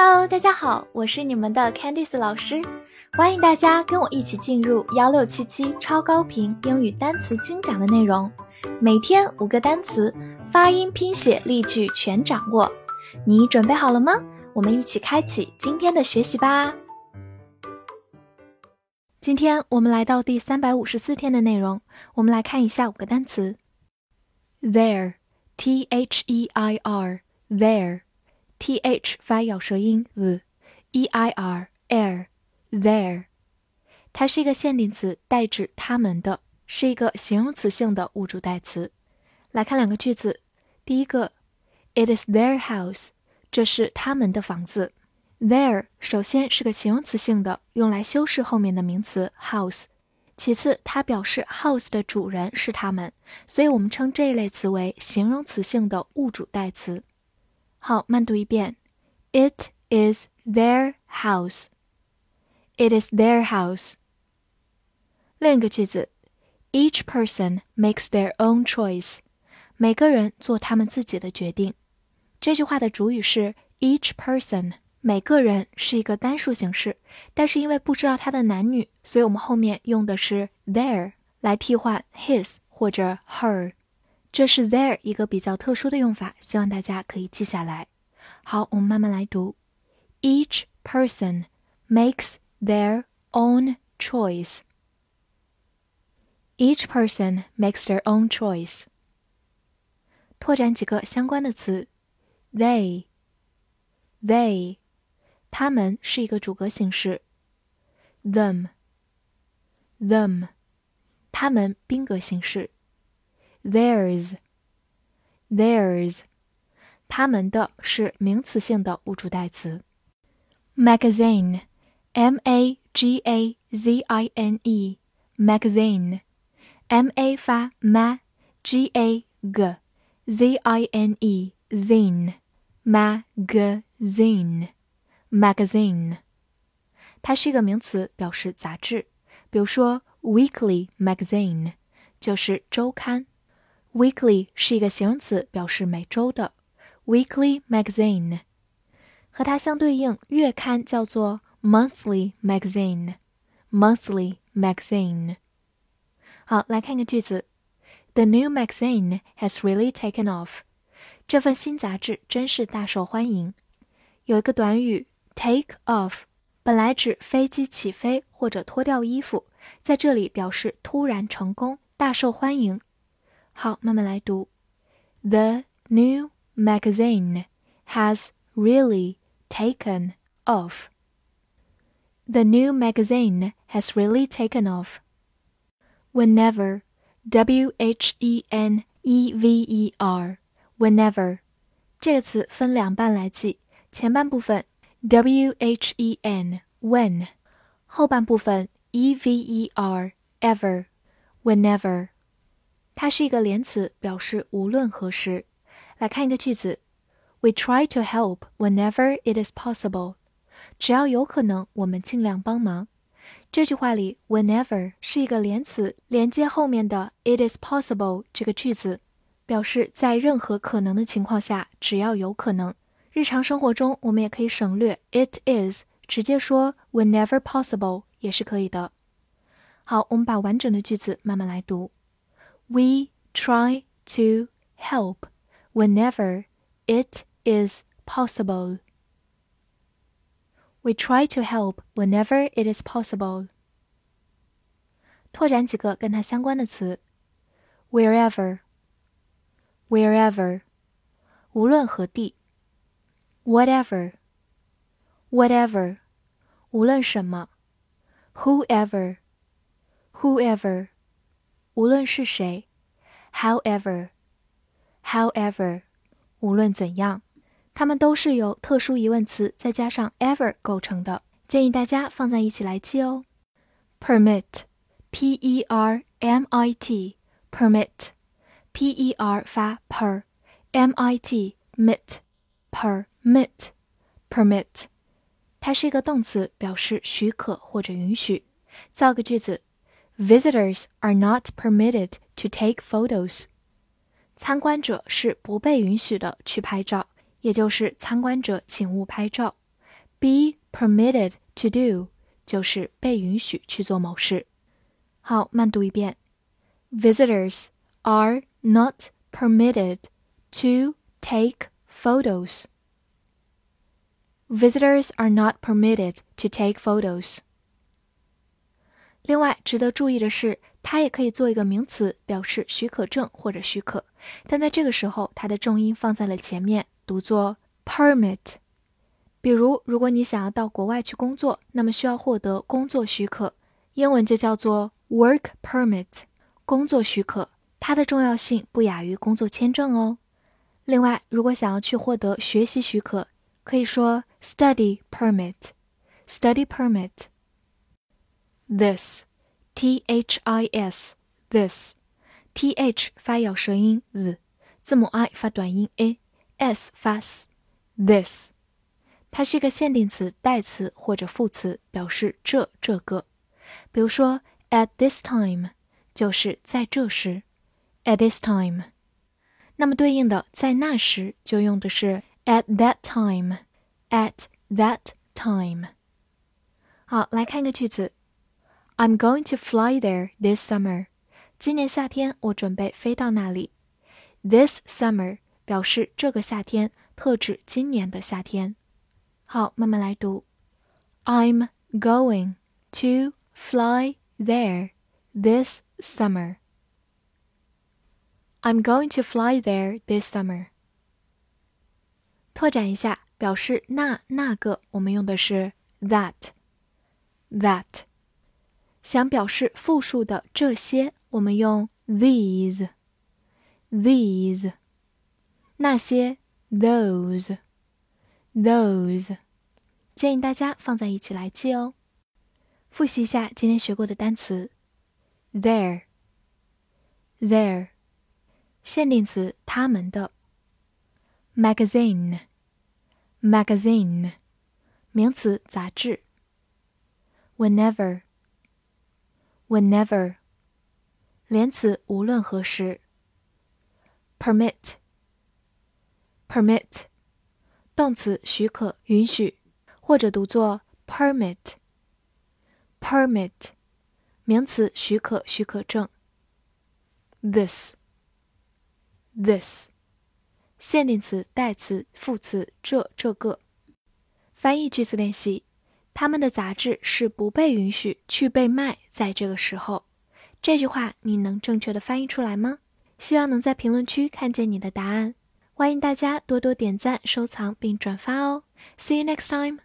Hello，大家好，我是你们的 Candice 老师，欢迎大家跟我一起进入幺六七七超高频英语单词精讲的内容，每天五个单词，发音、拼写、例句全掌握，你准备好了吗？我们一起开启今天的学习吧。今天我们来到第三百五十四天的内容，我们来看一下五个单词：there，t h e i r，there。T h 发咬舌音，the，e i r air，there，它是一个限定词，代指他们的，是一个形容词性的物主代词。来看两个句子，第一个，It is their house，这是他们的房子。there 首先是个形容词性的，用来修饰后面的名词 house。其次，它表示 house 的主人是他们，所以我们称这一类词为形容词性的物主代词。好，慢读一遍。It is their house. It is their house. 另一个句子，Each person makes their own choice. 每个人做他们自己的决定。这句话的主语是 each person，每个人是一个单数形式，但是因为不知道它的男女，所以我们后面用的是 their 来替换 his 或者 her。这是 there 一个比较特殊的用法，希望大家可以记下来。好，我们慢慢来读。Each person makes their own choice. Each person makes their own choice. 拓展几个相关的词：they, they，他们是一个主格形式；them, them，他们宾格形式。Theirs, theirs，他们的是名词性的物主代词。magazine, m a g a z i n e, magazine, m a 发 ma，g a g z i n e, zine, magazine, magazine，它是一个名词，表示杂志。比如说，weekly magazine 就是周刊。Weekly 是一个形容词，表示每周的。Weekly magazine 和它相对应，月刊叫做 monthly magazine。Monthly magazine。好，来看个句子：The new magazine has really taken off。这份新杂志真是大受欢迎。有一个短语 take off，本来指飞机起飞或者脱掉衣服，在这里表示突然成功，大受欢迎。好，慢慢来读。The new magazine has really taken off. The new magazine has really taken off. Whenever, W H E N E V E R, whenever，这个词分两半来记，前半部分 W H E N when，后半部分 E V E R ever, whenever。 它是一个连词，表示无论何时。来看一个句子：We try to help whenever it is possible。只要有可能，我们尽量帮忙。这句话里，whenever 是一个连词，连接后面的 it is possible 这个句子，表示在任何可能的情况下，只要有可能。日常生活中，我们也可以省略 it is，直接说 whenever possible 也是可以的。好，我们把完整的句子慢慢来读。We try to help whenever it is possible. We try to help whenever it is possible. 拓展几个跟它相关的词：wherever, wherever，无论何地；whatever, whatever，无论什么；whoever, whoever。 无论是谁，however，however，无论怎样，它们都是由特殊疑问词再加上 ever 构成的。建议大家放在一起来记哦。permit，p-e-r-m-i-t，permit，p-e-r 发 per，m-i-t，mit，permit，permit，它是一个动词，表示许可或者允许。造个句子。 Visitors are not permitted to take photos。参观者是不被允许的去拍照，也就是参观者请勿拍照。 be permitted to do 就是被允许去做某事。好，慢读一遍。Visitors are not permitted to take photos. Visitors are not permitted to take photos. 另外，值得注意的是，它也可以做一个名词，表示许可证或者许可，但在这个时候，它的重音放在了前面，读作 permit。比如，如果你想要到国外去工作，那么需要获得工作许可，英文就叫做 work permit，工作许可。它的重要性不亚于工作签证哦。另外，如果想要去获得学习许可，可以说 study permit。study permit。This, t h i s, this, t h 发咬舌音 z，字母 i 发短音 a，s 发 s。This，它是一个限定词、代词或者副词，表示这、这个。比如说，at this time 就是在这时，at this time。那么对应的在那时就用的是 at that time，at that time。好，来看一个句子。I'm going to fly there this summer. 今年夏天我准备飞到那里。This summer 表示这个夏天，特指今年的夏天。好，慢慢来读。I'm going to fly there this summer. I'm going to fly there this summer. 拓展一下，表示那那个，我们用的是 that that。 想表示复数的这些，我们用 these these。那些 those those。建议大家放在一起来记哦。复习一下今天学过的单词：there there，限定词他们的；magazine magazine，名词杂志；whenever。whenever，连词无论何时。permit，permit，动词许可、允许，或者读作 permit，permit，名词许可、许可证。this，this，限定词、代词、副词这、这个。翻译句子练习。他们的杂志是不被允许去被卖，在这个时候，这句话你能正确的翻译出来吗？希望能在评论区看见你的答案。欢迎大家多多点赞、收藏并转发哦。See you next time.